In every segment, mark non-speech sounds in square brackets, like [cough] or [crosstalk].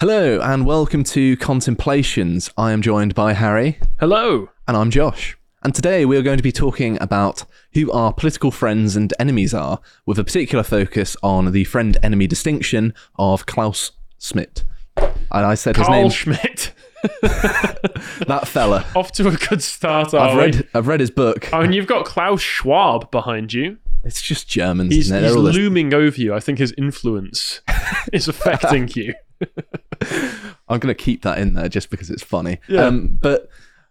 Hello and welcome to Contemplations. I am joined by Harry Hello. and I'm Josh. And today we are going to be talking about who our political friends and enemies are, with a particular focus on the friend enemy distinction of Klaus Schmitt. And I said his Carl name, Schmitt. [laughs] that fella. Off to a good start, are I've we? read, I've read his book. Oh, and you've got Klaus Schwab behind you. It's just Germans, He's, isn't it? he's They're all this- looming over you. I think his influence [laughs] is affecting you. [laughs] I'm going to keep that in there just because it's funny. Yeah. Um, but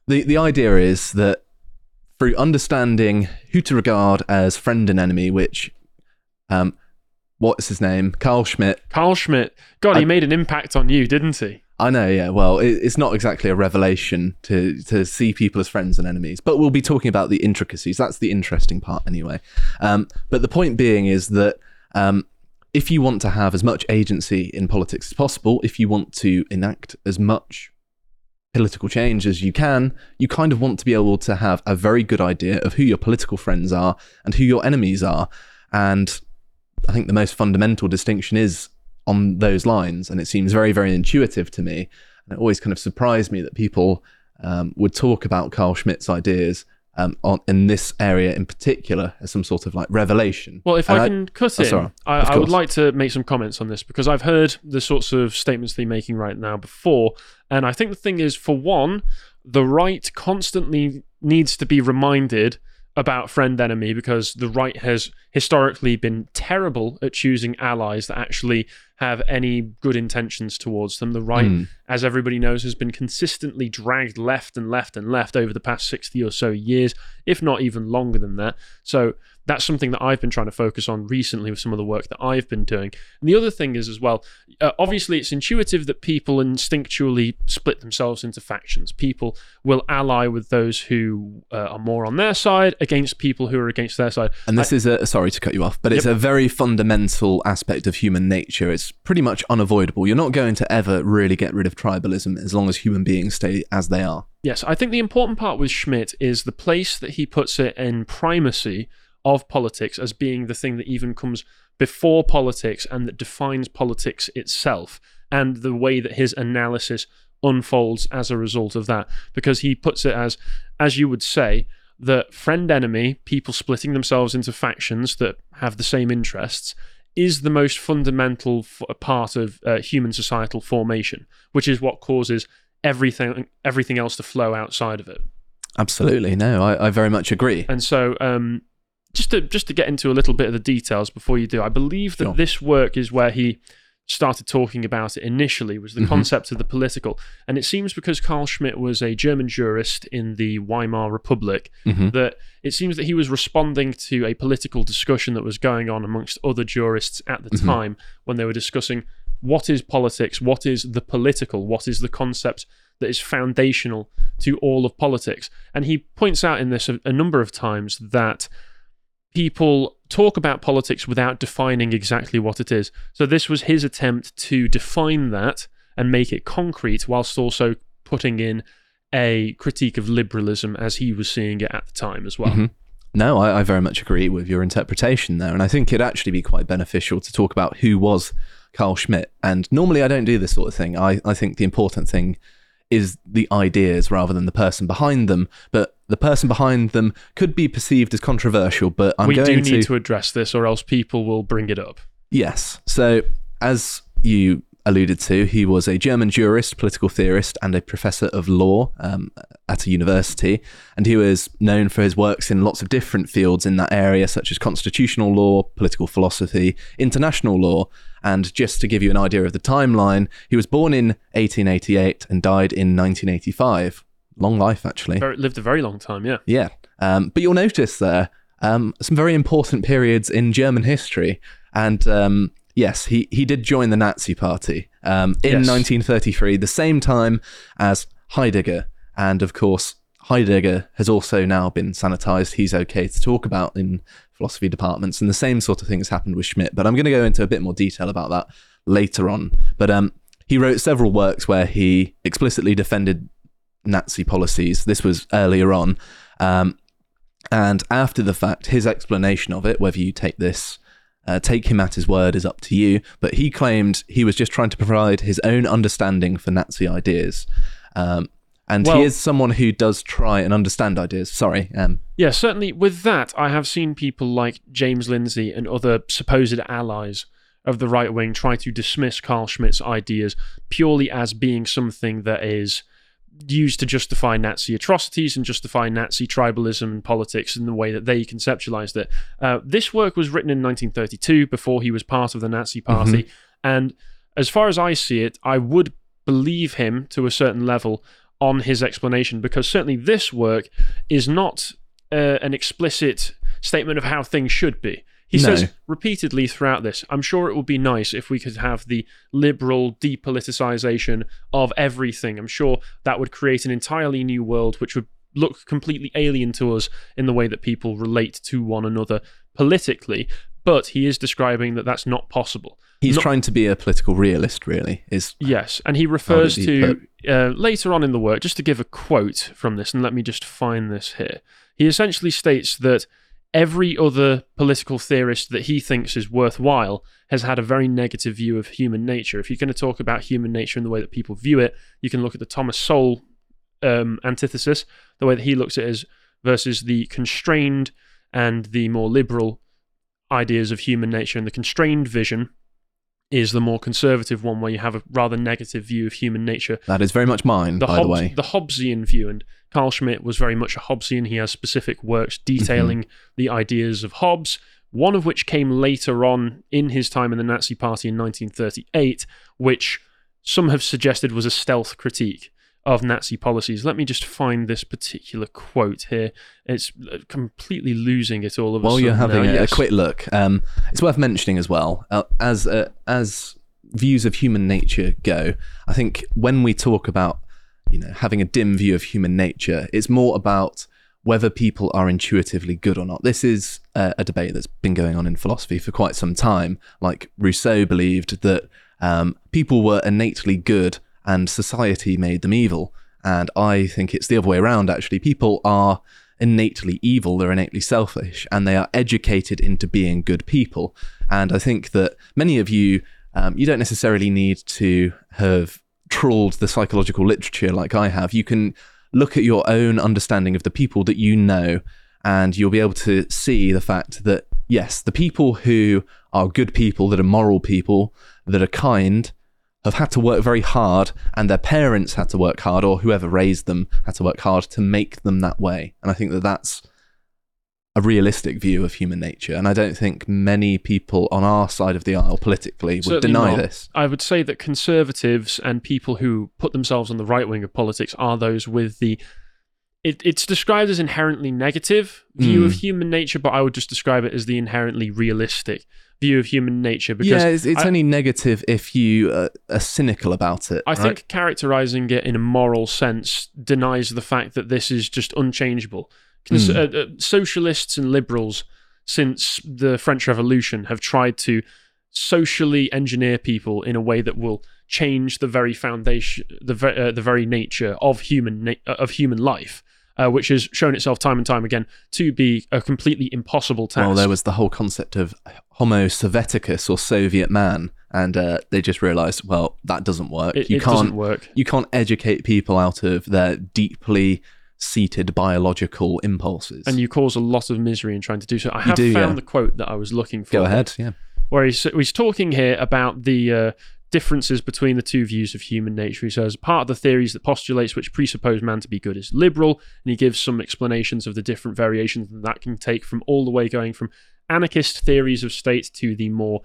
the, the idea is that through understanding who to regard as friend and enemy, which, um, what's his name? Carl Schmitt. Carl Schmitt. God, he made an impact on you, didn't he? I know, yeah. Well, it, it's not exactly a revelation to to see people as friends and enemies, but we'll be talking about the intricacies. That's the interesting part, anyway. Um, but the point being is that um, if you want to have as much agency in politics as possible, if you want to enact as much political change as you can, you kind of want to be able to have a very good idea of who your political friends are and who your enemies are. And I think the most fundamental distinction is on those lines. And it seems very, very intuitive to me. And it always kind of surprised me that people um, would talk about Carl Schmitt's ideas um, on, in this area in particular as some sort of like revelation. Well, if And I can cut Oh, in, sorry. I, I would like to make some comments on this because I've heard the sorts of statements they're making right now before. And I think the thing is, for one, the right constantly needs to be reminded about friend enemy because the right has historically been terrible at choosing allies that actually have any good intentions towards them. The right, Hmm. as everybody knows, has been consistently dragged left and left and left over the past 60 or so years, if not even longer than that. So that's something that I've been trying to focus on recently with some of the work that I've been doing. And the other thing is, as well, uh, obviously, it's intuitive that people instinctually split themselves into factions. People will ally with those who uh, are more on their side against people who are against their side. And this is a sorry to cut you off, but it's a very fundamental aspect of human nature. It's pretty much unavoidable. You're not going to ever really get rid of tribalism as long as human beings stay as they are. Yes, I think the important part with Schmitt is the place that he puts it in primacy of politics as being the thing that even comes before politics and that defines politics itself, and the way that his analysis unfolds as a result of that. Because he puts it as, as you would say, that friend enemy, people splitting themselves into factions that have the same interests, is the most fundamental f- part of uh, human societal formation, which is what causes everything everything else to flow outside of it. Absolutely, no, I, I very much agree. And so, um, just to just to get into a little bit of the details before you do, I believe that Sure. this work is where he started talking about it initially was the Mhm. concept of the political and it seems because carl schmitt was a german jurist in the weimar republic Mhm. that it seems that he was responding to a political discussion that was going on amongst other jurists at the Mhm. time when they were discussing what is politics, what is the political, what is the concept that is foundational to all of politics. And he points out in this a, a number of times that people talk about politics without defining exactly what it is. So this was his attempt to define that and make it concrete whilst also putting in a critique of liberalism as he was seeing it at the time as well. Mhm. No, I, I very much agree with your interpretation there. And I think it'd actually be quite beneficial to talk about who was Carl Schmitt. And normally I don't do this sort of thing. I, I think the important thing is the ideas rather than the person behind them. But the person behind them could be perceived as controversial, but I'm going to. we do need to address this or else people will bring it up. Yes. So, as you alluded to, he was a German jurist, political theorist, and a professor of law um, at a university. And he was known for his works in lots of different fields in that area, such as constitutional law, political philosophy, international law. And just to give you an idea of the timeline, he was born in 1888 and died in 1985. Long life, actually. Very, lived a very long time, yeah. Yeah. Um, but you'll notice there um, some very important periods in German history. And um, yes, he, he did join the Nazi Party um, in Yes. 1933, the same time as Heidegger. And of course, Heidegger has also now been sanitized. He's okay to talk about in philosophy departments. And the same sort of thing has happened with Schmitt. But I'm going to go into a bit more detail about that later on. But um, he wrote several works where he explicitly defended Nazi policies. This was earlier on. Um, and after the fact, his explanation of it, whether you take this uh, take him at his word is up to you. But he claimed he was just trying to provide his own understanding for Nazi ideas. Um, and Well- he is someone who does try and understand ideas. Sorry. Um, Yeah, certainly with that, I have seen people like James Lindsay and other supposed allies of the right wing try to dismiss Carl Schmitt's ideas purely as being something that is used to justify Nazi atrocities and justify Nazi tribalism and politics in the way that they conceptualized it. Uh, this work was written in 1932 before he was part of the Nazi Party. And as far as I see it, I would believe him to a certain level on his explanation because certainly this work is not uh, an explicit statement of how things should be. He No. says repeatedly throughout this, I'm sure it would be nice if we could have the liberal depoliticization of everything. I'm sure that would create an entirely new world which would look completely alien to us in the way that people relate to one another politically. But he is describing that that's not possible. he's Not- trying to be a political realist, really. Is Yes, and he refers he to uh, later on in the work, just to give a quote from this, and let me just find this here. He essentially states that every other political theorist that he thinks is worthwhile has had a very negative view of human nature. If you're going to talk about human nature in the way that people view it, you can look at the Thomas Sowell um, antithesis, the way that he looks at it as versus the constrained and the more liberal ideas of human nature. And the constrained vision is the more conservative one, where you have a rather negative view of human nature. that is very much mine, The, by the way. the Hobbesian view, and Carl Schmitt was very much a Hobbesian. He has specific works detailing Mm-hmm. the ideas of Hobbes, one of which came later on in his time in the Nazi Party in 1938, which some have suggested was a stealth critique of Nazi policies. Let me just find this particular quote here. It's uh, completely losing it all of a sudden. While you're having now. a, Yes. a quick look, um, it's worth mentioning as well uh, as uh, as views of human nature go. I think when we talk about you know having a dim view of human nature, it's more about whether people are intuitively good or not. This is a, a debate that's been going on in philosophy for quite some time. Like Rousseau believed that um, people were innately good and society made them evil. And I think it's the other way around, actually. People are innately evil, they're innately selfish, and they are educated into being good people. And I think that many of you, um, you don't necessarily need to have trawled the psychological literature like I have. You can look at your own understanding of the people that you know, and you'll be able to see the fact that, yes, the people who are good people, that are moral people, that are kind, have had to work very hard, and their parents had to work hard, or whoever raised them had to work hard to make them that way. And I think that that's a realistic view of human nature. And I don't think many people on our side of the aisle politically would Certainly deny not. this. I would say that conservatives and people who put themselves on the right wing of politics are those with the. It, it's described as inherently negative view Mm. of human nature, but I would just describe it as the inherently realistic view of human nature because yeah, it's, it's I- only negative if you uh, are cynical about it. I right? think characterizing it in a moral sense denies the fact that this is just unchangeable. Hmm. uh, uh, socialists and liberals, since the French Revolution, have tried to socially engineer people in a way that will change the very foundation, the ve- uh, the very nature of human na- uh, of human life, uh, which has shown itself time and time again to be a completely impossible task. Well, there was the whole concept of Homo Sovieticus or Soviet man, and uh, they just realised, well, that doesn't work. it, you it can't doesn't work. you can't educate people out of their deeply seated biological impulses. And you cause a lot of misery in trying to do so. I have do, found yeah. the quote that I was looking for. go ahead, yeah. where he's, he's talking here about the uh, differences between the two views of human nature. He says part of the theories that postulates which presuppose man to be good is liberal, and he gives some explanations of the different variations that that can take from all the way going from anarchist theories of state to the more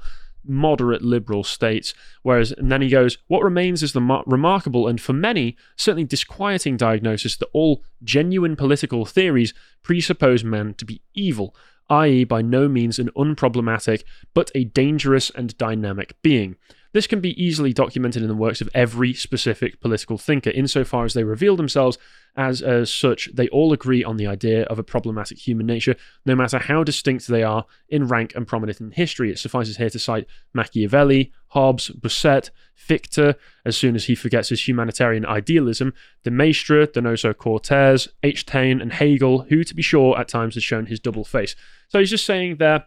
moderate liberal states. Whereas, and then he goes, what remains is the mar- remarkable and for many certainly disquieting diagnosis that all genuine political theories presuppose man to be evil, i.e., by no means an unproblematic but a dangerous and dynamic being. This can be easily documented in the works of every specific political thinker, insofar as they reveal themselves as, as such, they all agree on the idea of a problematic human nature, no matter how distinct they are in rank and prominent in history. It suffices here to cite Machiavelli, Hobbes, Bossuet, Fichte, as soon as he forgets his humanitarian idealism, de Maistre, Donoso Cortez, H. Taine, and Hegel, who, to be sure, at times has shown his double face. So he's just saying there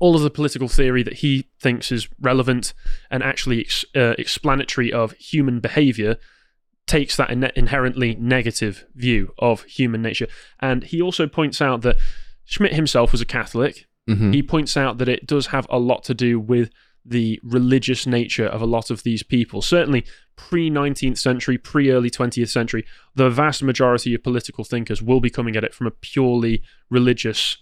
all of the political theory that he thinks is relevant and actually ex- uh, explanatory of human behavior takes that in- inherently negative view of human nature. And he also points out that Schmitt himself was a Catholic. Mhm. He points out that it does have a lot to do with the religious nature of a lot of these people. Certainly, pre 19th century, pre early 20th century, the vast majority of political thinkers will be coming at it from a purely religious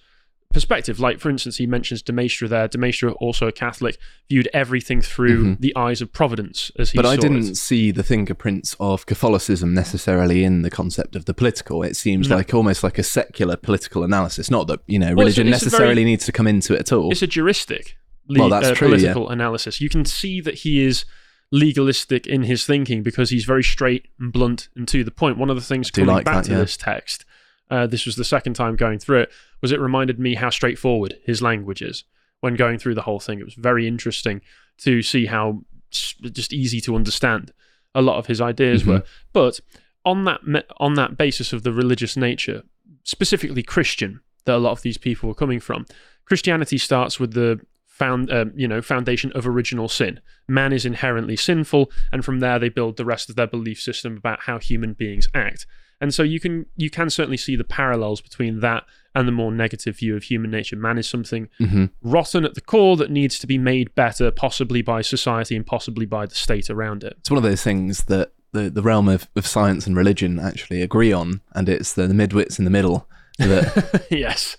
perspective. Like, for instance, he mentions de Maistre there. de Maistre, also a Catholic, viewed everything through Mhm. the eyes of providence, as he But I didn't it. see the fingerprints of Catholicism necessarily in the concept of the political. It seems No. like almost like a secular political analysis. Not that you know Well, it's religion it's a necessarily very- needs to come into it at all. It's a juristic le- Well, that's uh, true, yeah. political analysis. You can see that he is legalistic in his thinking because he's very straight and blunt and to the point. One of the things coming like back that, to yeah. this text, uh, this was the second time going through it, was it reminded me how straightforward his language is when going through the whole thing. It was very interesting to see how just easy to understand a lot of his ideas Mhm. were. But on that on that basis of the religious nature, specifically Christian, that a lot of these people were coming from, Christianity starts with the found um, you know foundation of original sin. Man is inherently sinful, and from there they build the rest of their belief system about how human beings act. And so you can you can certainly see the parallels between that and the more negative view of human nature. Man is something Mhm. rotten at the core that needs to be made better, possibly by society and possibly by the state around it. It's one of those things that the, the realm of, of science and religion actually agree on, and it's the, the midwits in the middle that [laughs] yes.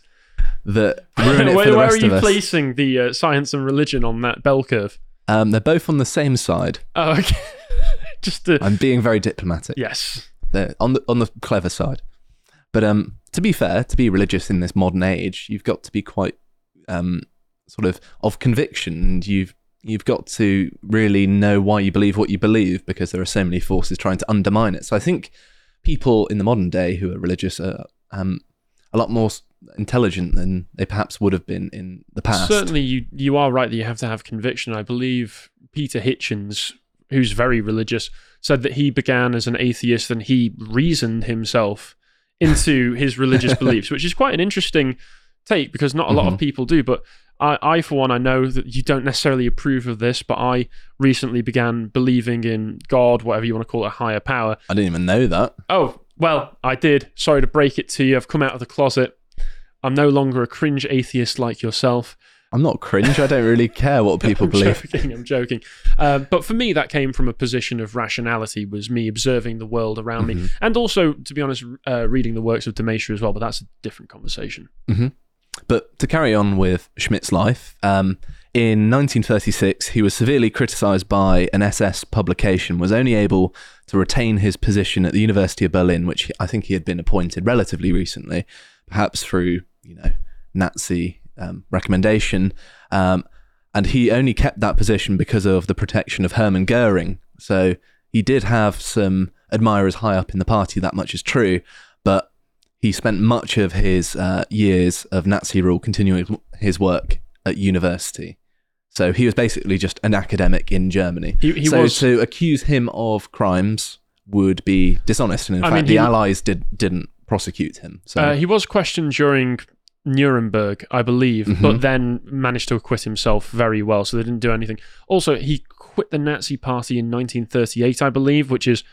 That [laughs] ruin it where for the where are you of us. placing the uh, science and religion on that bell curve? Um, they're both on the same side. Oh, [laughs] okay. Just to, I'm being very diplomatic. yes. They're on the on the clever side. But um, to be fair, to be religious in this modern age, you've got to be quite um, sort of of conviction, and you've you've got to really know why you believe what you believe, because there are so many forces trying to undermine it. So I think people in the modern day who are religious are um, a lot more intelligent than they perhaps would have been in the past. Certainly, you you are right that you have to have conviction. I believe Peter Hitchens, who's very religious, said that he began as an atheist and he reasoned himself into [laughs] his religious beliefs, which is quite an interesting take because not a lot of Mhm. people do. But I, I, for one, I know that you don't necessarily approve of this, but I recently began believing in God, whatever you want to call it, a higher power. I didn't even know that. Oh, well, I did. Sorry to break it to you. I've come out of the closet. I'm no longer a cringe atheist like yourself. I'm not cringe. I don't really care what [laughs] people I'm believe. joking. I'm joking. Um, but for me, that came from a position of rationality. Was me observing the world around me, Mhm. and also, to be honest, uh, reading the works of de Maistre as well. But that's a different conversation. But to carry on with Schmitt's life, um, in 1936, he was severely criticised by an SS publication, was only able to retain his position at the University of Berlin, which I think he had been appointed relatively recently, perhaps through, you know, Nazi um, recommendation. Um, and he only kept that position because of the protection of Hermann Goering. So he did have some admirers high up in the party, that much is true. But he spent much of his uh, years of Nazi rule continuing his work at university. So he was basically just an academic in Germany. He, he so was. to accuse him of crimes would be dishonest, and in I fact, mean, the he- Allies did didn't prosecute him. So Uh, he was questioned during Nuremberg, I believe, Mhm. but then managed to acquit himself very well, so they didn't do anything. Also, he quit the Nazi Party in 1938, I believe, which is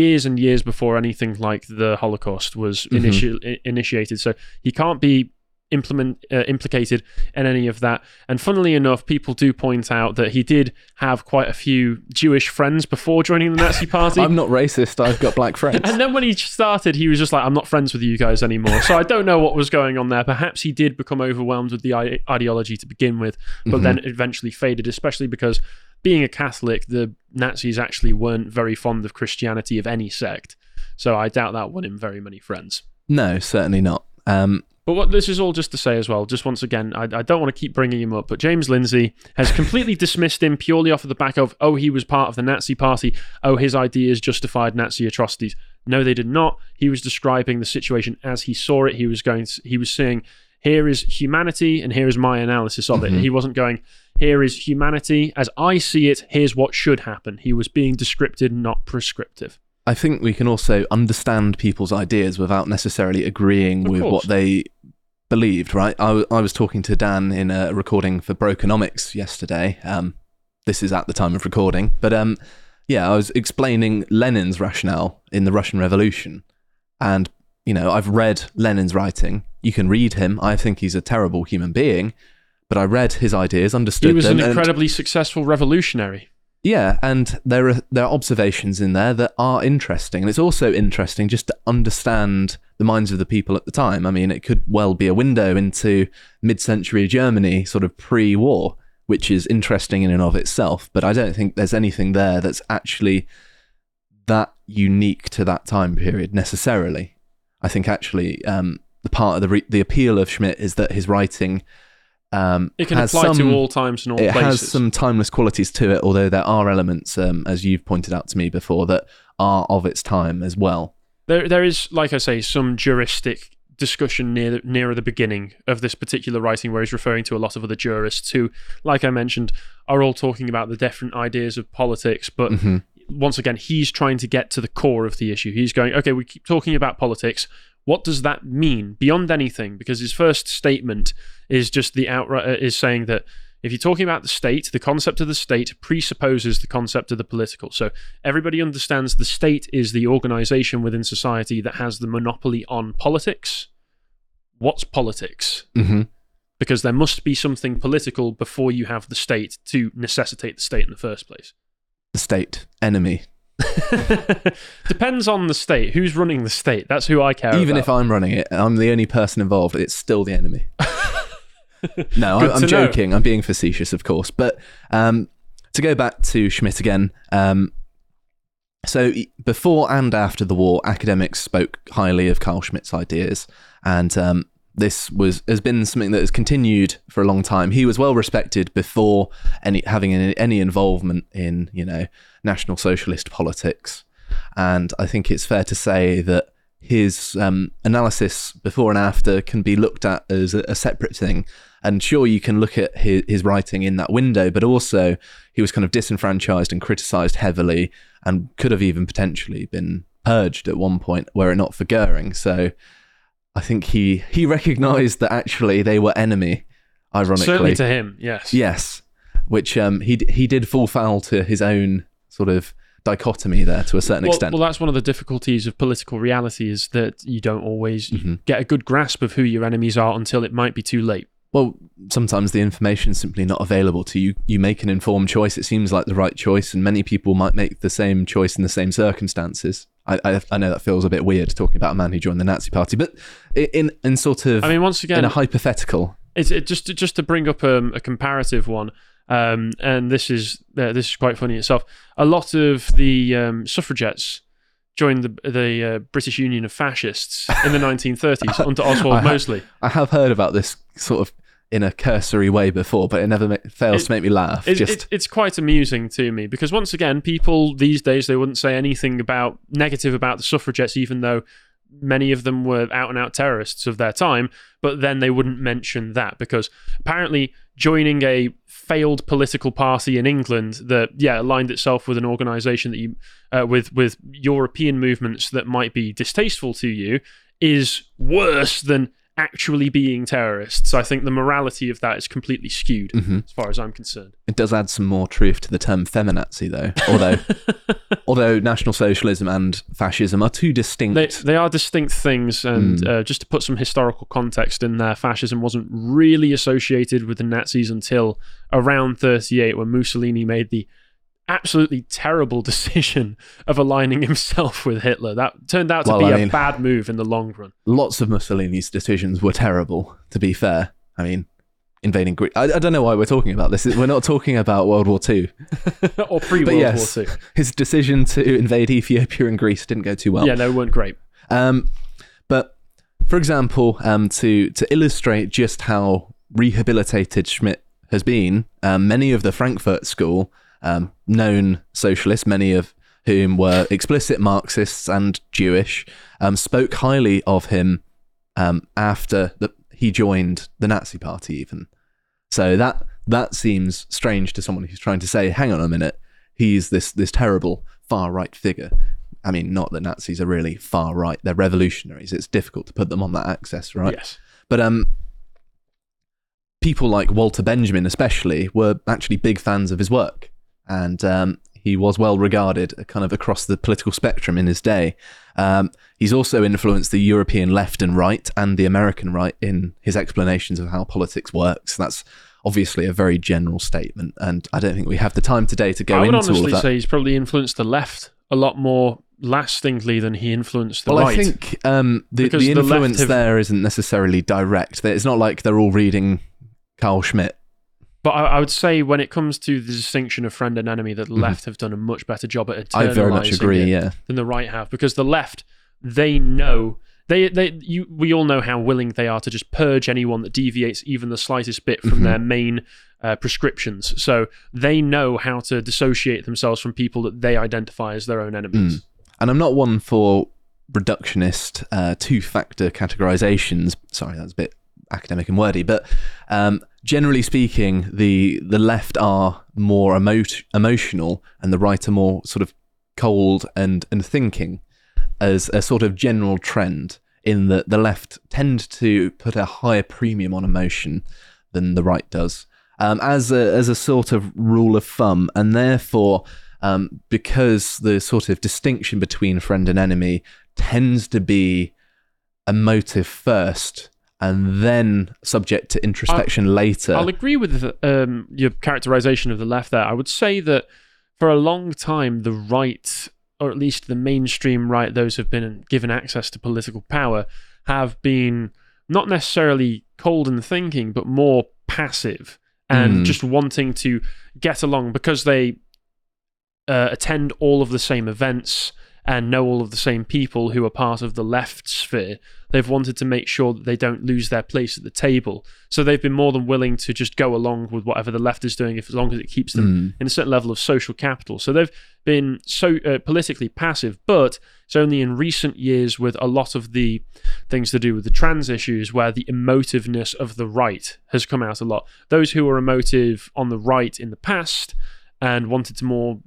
years and years before anything like the Holocaust was Mhm. initi- i- initiated. So he can't be implement uh, implicated in any of that. And funnily enough, people do point out that he did have quite a few Jewish friends before joining the Nazi Party. I'm not racist. I've got black friends. And then when he started, he was just like, I'm not friends with you guys anymore. So I don't know what was going on there. Perhaps he did become overwhelmed with the I- ideology to begin with, but Mhm. then eventually faded, especially because being a Catholic, the Nazis actually weren't very fond of Christianity of any sect. So I doubt that won him very many friends. no, certainly not. Um, But what this is all just to say as well, just once again, I, I don't want to keep bringing him up, but James Lindsay has completely dismissed him purely off of the back of, oh, he was part of the Nazi party, oh, his ideas justified Nazi atrocities. No, they did not. He was describing the situation as he saw it. He was going, to, he was saying, here is humanity, and here is my analysis of Mhm. it. He wasn't going, here is humanity as I see it. Here's what should happen. He was being descriptive, not prescriptive. I think we can also understand people's ideas without necessarily agreeing Of with course. what they believed, right? I, w- I was talking to Dan in a recording for Brokenomics yesterday. Um, this is at the time of recording, but um, yeah, I was explaining Lenin's rationale in the Russian Revolution, and you know, I've read Lenin's writing. You can read him. I think he's a terrible human being, but I read his ideas, understood He was them, an incredibly successful revolutionary. Yeah, and there are there are observations in there that are interesting, and it's also interesting just to understand the minds of the people at the time. I mean, it could well be a window into mid-century Germany, sort of pre-war, which is interesting in and of itself. But I don't think there's anything there that's actually that unique to that time period necessarily. I think actually um, the part of the re- the appeal of Schmitt is that his writing um, It can apply some, to all times and all it places. It has some timeless qualities to it, although there are elements, um, as you've pointed out to me before, that are of its time as well. There, there is, like I say, some juristic discussion near nearer the beginning of this particular writing, where he's referring to a lot of other jurists who, like I mentioned, are all talking about the different ideas of politics. But Mhm. once again, he's trying to get to the core of the issue. He's going, okay, we keep talking about politics. What does that mean beyond anything? Because his first statement is just the outright uh, is saying that if you're talking about the state, the concept of the state presupposes the concept of the political. So everybody understands the state is the organization within society that has the monopoly on politics. What's politics? hmm Because there must be something political before you have the state to necessitate the state in the first place. The state enemy. [laughs] Depends on the state. Who's running the state? That's who I care Even about. if I'm running it, I'm the only person involved. It's still the enemy. [laughs] no, Good I, I'm to know. joking. I'm being facetious, of course. But um, to go back to Schmitt again. Um, so before and after the war, academics spoke highly of Carl Schmitt's ideas, and um, this was has been something that has continued for a long time. He was well respected before any having any, any involvement in you know national socialist politics, and I think it's fair to say that his um, analysis before and after can be looked at as a, a separate thing. And sure, you can look at his, his writing in that window, but also he was kind of disenfranchised and criticized heavily and could have even potentially been purged at one point were it not for Goering. So I think he, he recognized that actually they were enemy, ironically. Certainly to him, yes. Yes, which um, he, he did fall foul to his own sort of dichotomy there to a certain Well, extent. well, that's one of the difficulties of political reality is that you don't always Mhm. get a good grasp of who your enemies are until it might be too late. Well, sometimes the information is simply not available to you. You make an informed choice. It seems like the right choice, and many people might make the same choice in the same circumstances. I, I, I know that feels a bit weird talking about a man who joined the Nazi Party, but in in sort of I mean, once again, in a hypothetical. It's it, just to, just to bring up um, a comparative one, um, and this is uh, this is quite funny itself. A lot of the um, suffragettes joined the the uh, British Union of Fascists in the [laughs] 1930s under [laughs] Oswald I ha- Mosley. I have heard about this sort of in a cursory way before, but it never ma- fails It- to make me laugh. It, Just it, it's quite amusing to me because once again, people these days they wouldn't say anything about negative about the suffragettes, even though many of them were out and out terrorists of their time. But then they wouldn't mention that because apparently joining a failed political party in England that yeah aligned itself with an organisation that you uh, with with European movements that might be distasteful to you is worse than actually being terrorists. So I think the morality of that is completely skewed Mhm. as far as I'm concerned. it does add some more truth to the term feminazi, though. Although [laughs] although National Socialism and fascism are two distinct. They, they are distinct things, and Mm. uh, just to put some historical context in there, fascism wasn't really associated with the Nazis until around 38 when Mussolini made the absolutely terrible [laughs] decision of aligning himself with Hitler. That turned out to Well, be I a mean- bad move in the long run. lots of Mussolini's decisions were terrible, to be fair. I mean, invading Greece. I, I don't know why we're talking about this. We're not talking about World War II. [laughs] or pre World yes, War II. his decision to invade Ethiopia and Greece didn't go too well. Yeah, they weren't great. Um, but for example, um, to to illustrate just how rehabilitated Schmitt has been, um, many of the Frankfurt School um, known socialists, many of whom were explicit Marxists and Jewish, um, spoke highly of him um, after the, he joined the Nazi Party. Even so, that that seems strange to someone who's trying to say, "Hang on a minute, he's this this terrible far right figure." I mean, not that Nazis are really far right; they're revolutionaries. It's difficult to put them on that axis, right? Yes. But um, people like Walter Benjamin, especially, were actually big fans of his work, and um, he was well regarded, kind of across the political spectrum in his day. Um, he's also influenced the European left and right and the American right in his explanations of how politics works. That's obviously a very general statement, and I don't think we have the time today to go into all honestly of that. say he's probably influenced the left a lot more lastingly than he influenced the well, right. I think um, the, the the influence have- there isn't necessarily direct. It's not like they're all reading Carl Schmitt. But I, I would say when it comes to the distinction of friend and enemy, that the left have done a much better job at Mm-hmm. I very much agree. Yeah. than the right have, because the left they know they they you we all know how willing they are to just purge anyone that deviates even the slightest bit from Mm-hmm. their main uh, prescriptions. So they know how to dissociate themselves from people that they identify as their own enemies. And I'm not one for reductionist uh, two factor categorizations. Sorry, that's a bit academic and wordy, but um, generally speaking, the the left are more emo- emotional and the right are more sort of cold and, and thinking as a sort of general trend in that the left tend to put a higher premium on emotion than the right does. Um, as a as a sort of rule of thumb, and therefore um, because the sort of distinction between friend and enemy tends to be emotive first and then subject to introspection later. I'll agree with um, your characterization of the left there. I would say that for a long time, the right, or at least the mainstream right, those who've been given access to political power, have been not necessarily cold in thinking, but more passive and Mm. just wanting to get along because they uh, attend all of the same events and know all of the same people who are part of the left sphere. They've wanted to make sure that they don't lose their place at the table. So they've been more than willing to just go along with whatever the left is doing, if as long as it keeps them in a certain level of social capital. So they've been so uh, politically passive, but it's only in recent years with a lot of the things to do with the trans issues where the emotiveness of the right has come out a lot. Those who were emotive on the right in the past and wanted to more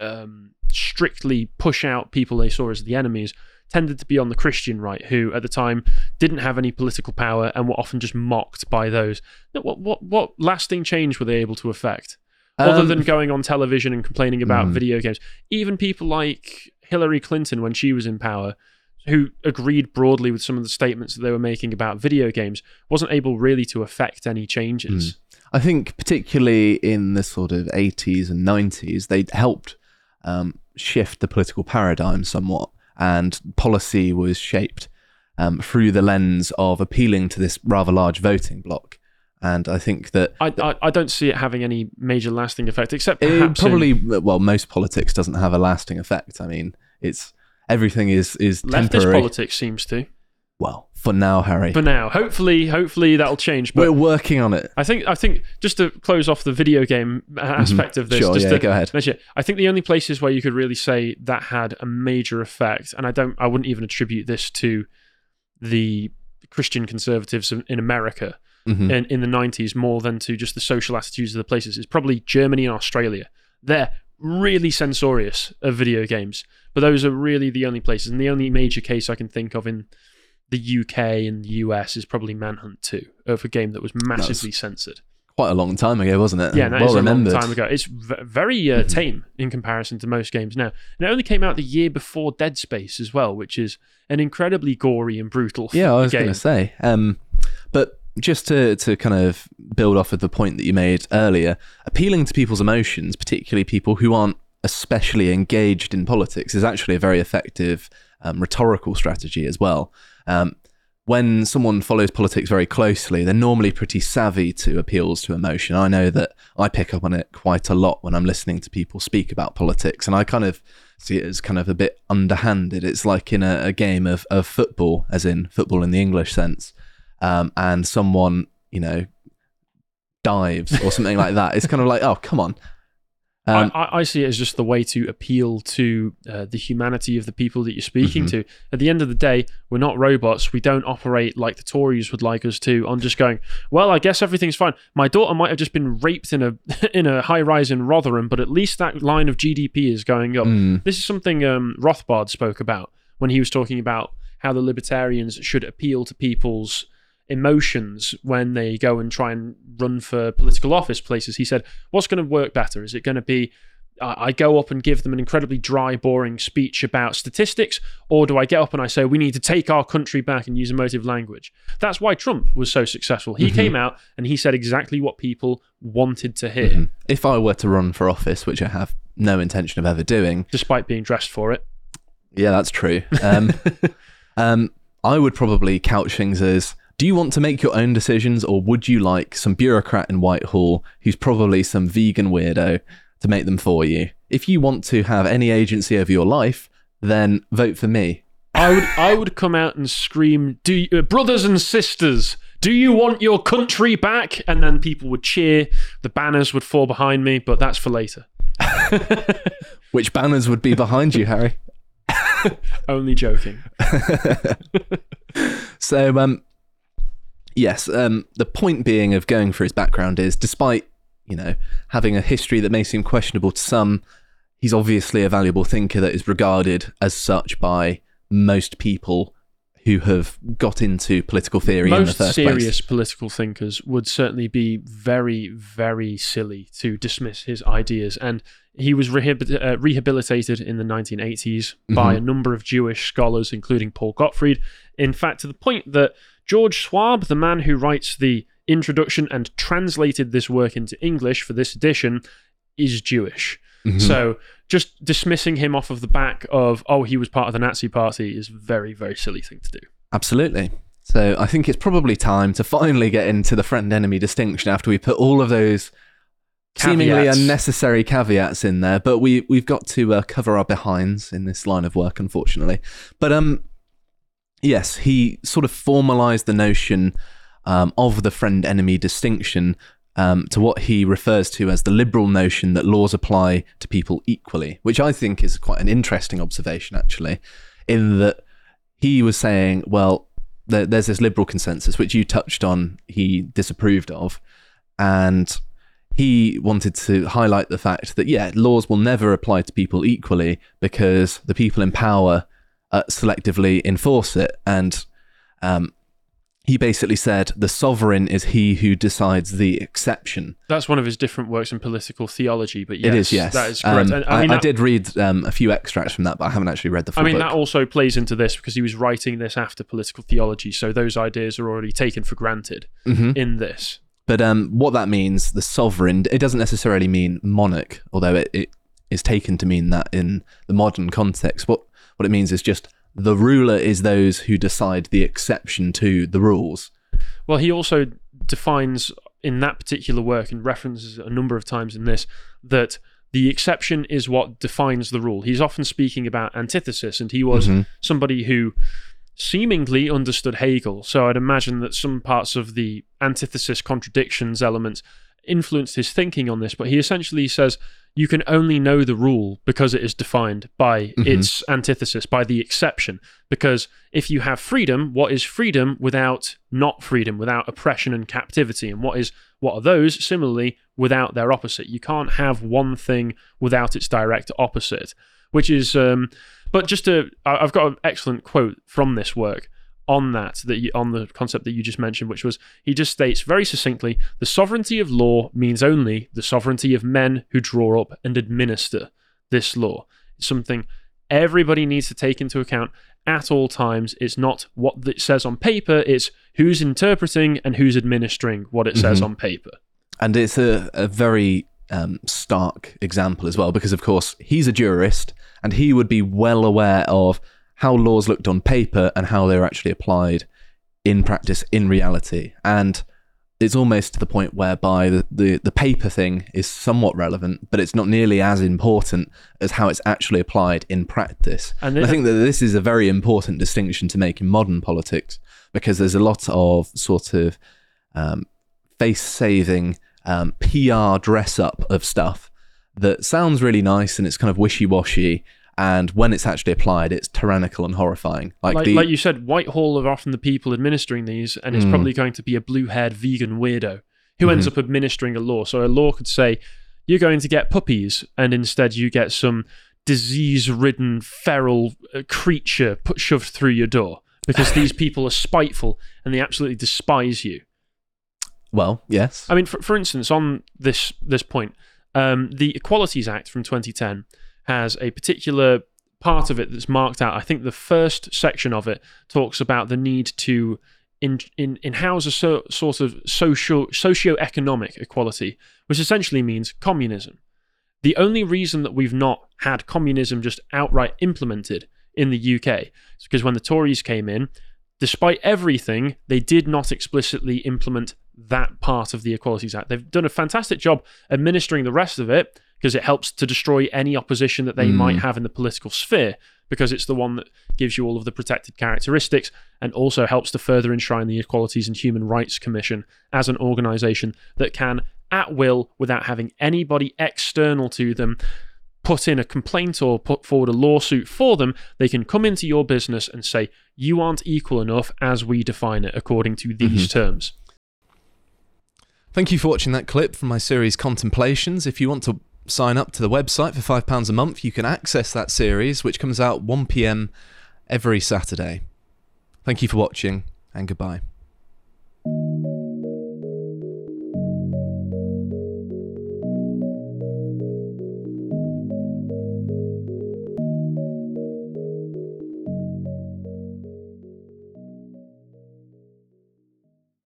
um, strictly push out people they saw as the enemies tended to be on the Christian right, who at the time didn't have any political power and were often just mocked by those. What what what lasting change were they able to affect? Other Um, than going on television and complaining about Mm. video games, even people like Hillary Clinton when she was in power, who agreed broadly with some of the statements that they were making about video games, wasn't able really to affect any changes. I think particularly in the sort of 80s and 90s, they helped um, shift the political paradigm somewhat, and policy was shaped um, through the lens of appealing to this rather large voting bloc. And I think that I, I I don't see it having any major lasting effect, except perhaps in probably, well, most politics doesn't have a lasting effect. I mean, it's everything is is leftist temporary. politics seems to. Well, for now, Harry, For now, hopefully, hopefully that'll change. But we're working on it. I think I think just to close off the video game aspect of this, Mm-hmm. Sure, just yeah, to go ahead. mention I think the only places where you could really say that had a major effect, and I don't, I wouldn't even attribute this to the Christian conservatives in America Mhm. in, in the '90s more than to just the social attitudes of the places. Is probably Germany and Australia. They're really censorious of video games, but those are really the only places. And the only major case I can think of in the UK and the US is probably Manhunt 2, of a game that was massively censored. Quite a long time ago, wasn't it? Yeah, that is well a long time ago. It's v- very uh, [laughs] tame in comparison to most games now. And it only came out the year before Dead Space as well, which is an incredibly gory and brutal Yeah, I was going to say. Um, but just to to kind of build off of the point that you made earlier, appealing to people's emotions, particularly people who aren't especially engaged in politics, is actually a very effective um, rhetorical strategy as well. Um, when someone follows politics very closely, they're normally pretty savvy to appeals to emotion. I know that I pick up on it quite a lot when I'm listening to people speak about politics, and I kind of see it as kind of a bit underhanded. It's like in a, a game of, of football, as in football in the English sense, um, and someone, you know, dives or something like that. It's kind of like, oh, come on. Um, I, I, see it as just the way to appeal to uh, the humanity of the people that you're speaking Mm-hmm. to. At the end of the day, we're not robots. We don't operate like the Tories would like us to. On just going, well, I guess everything's fine. My daughter might have just been raped in a [laughs] in a high rise in Rotherham, but at least that line of GDP is going up. mm, This is something um, Rothbard spoke about when he was talking about how the libertarians should appeal to people's emotions when they go and try and run for political office places. He said, What's going to work better? Is it going to be I go up and give them an incredibly dry, boring speech about statistics, or do I get up and I say we need to take our country back and use emotive language? That's why Trump was so successful. He mm-hmm. came out and he said exactly what people wanted to hear. Mm-hmm. If I were to run for office, which I have no intention of ever doing, despite being dressed for it, yeah, that's true. Um, [laughs] um, I would probably couch things as do you want to make your own decisions, or would you like some bureaucrat in Whitehall who's probably some vegan weirdo to make them for you? If you want to have any agency over your life, then vote for me. I would, I would come out and scream, "Do you, uh, brothers and sisters, do you want your country back?" And then people would cheer. The banners would fall behind me, but that's for later. [laughs] Which banners would be behind you, Harry? [laughs] Only joking. [laughs] so, um, yes, um, the point being of going for his background is, despite you know having a history that may seem questionable to some, he's obviously a valuable thinker that is regarded as such by most people who have got into political theory Most in the first serious place. political thinkers would certainly be very, very silly to dismiss his ideas. And he was rehab- uh, rehabilitated in the 1980s mm-hmm. by a number of Jewish scholars, including Paul Gottfried. In fact, to the point that George Schwab, the man who writes the introduction and translated this work into English for this edition, is Jewish. Mm-hmm. So just dismissing him off of the back of, oh, he was part of the Nazi party is a very, very silly thing to do. Absolutely. So I think it's probably time to finally get into the friend enemy distinction after we put all of those caveats. seemingly unnecessary caveats in there. But we, we've got to uh, cover our behinds in this line of work, unfortunately. But um, yes, he sort of formalized the notion um, of the friend enemy distinction um, to what he refers to as the liberal notion that laws apply to people equally, which I think is quite an interesting observation, actually, in that he was saying, well, there, there's this liberal consensus, which you touched on, he disapproved of. And he wanted to highlight the fact that, yeah, laws will never apply to people equally because the people in power uh, selectively enforce it. And um, he basically said the sovereign is he who decides the exception. That's one of his different works in political theology, but yes, it is. Yes, that is correct. Um, I, mean, I, that, I, did read um, a few extracts from that, but I haven't actually read the full. I mean, book. that also plays into this because he was writing this after political theology, so those ideas are already taken for granted mm-hmm. in this. But um, what that means, the sovereign, it doesn't necessarily mean monarch, although it, it is taken to mean that in the modern context. What what it means is just the ruler is those who decide the exception to the rules. Well, he also defines in that particular work and references a number of times in this that the exception is what defines the rule. He's often speaking about antithesis, and he was mm-hmm. somebody who seemingly understood Hegel. So I'd imagine that some parts of the antithesis contradictions element influenced his thinking on this, but he essentially says you can only know the rule because it is defined by mm-hmm. its antithesis, by the exception. Because if you have freedom, what is freedom without not freedom, without oppression and captivity? And what is what are those similarly without their opposite? You can't have one thing without its direct opposite, which is um, but just to I've got an excellent quote from this work on that that you, on the concept that you just mentioned, which was he just states very succinctly: the sovereignty of law means only the sovereignty of men who draw up and administer this law. It's something everybody needs to take into account at all times. It's not what it says on paper; it's who's interpreting and who's administering what it says mm-hmm. on paper. And it's a, a very um, stark example as well, because of course he's a jurist and he would be well aware of how laws looked on paper and how they were actually applied in practice in reality. And it's almost to the point whereby the, the, the paper thing is somewhat relevant, but it's not nearly as important as how it's actually applied in practice. And, and I think that this is a very important distinction to make in modern politics because there's a lot of sort of um, face saving um, PR dress up of stuff that sounds really nice and it's kind of wishy washy and when it's actually applied, it's tyrannical and horrifying. Like, like, the, like you said, Whitehall are often the people administering these, and it's mm. probably going to be a blue-haired vegan weirdo who mm-hmm. ends up administering a law. So a law could say, "You're going to get puppies," and instead you get some disease-ridden feral uh, creature put shoved through your door. because [laughs] these people are spiteful and they absolutely despise you. Well, yes. I mean, for, for instance, on this this point, um, the Equalities Act from 2010 has a particular part of it that's marked out. I think the first section of it talks about the need to in in, in house a so, sort of social socio-economic equality, which essentially means communism. The only reason that we've not had communism just outright implemented in the UK is because when the Tories came in, despite everything, they did not explicitly implement that part of the Equalities Act. They've done a fantastic job administering the rest of it because it helps to destroy any opposition that they Mm. might have in the political sphere because it's the one that gives you all of the protected characteristics and also helps to further enshrine the Equalities and Human Rights Commission as an organization that can at will without having anybody external to them put in a complaint or put forward a lawsuit for them, they can come into your business and say, you aren't equal enough as we define it according to these terms. Thank you for watching that clip from my series Contemplations. If you want to sign up to the website for £5 a month, you can access that series, which comes out 1pm every Saturday. Thank you for watching, and goodbye.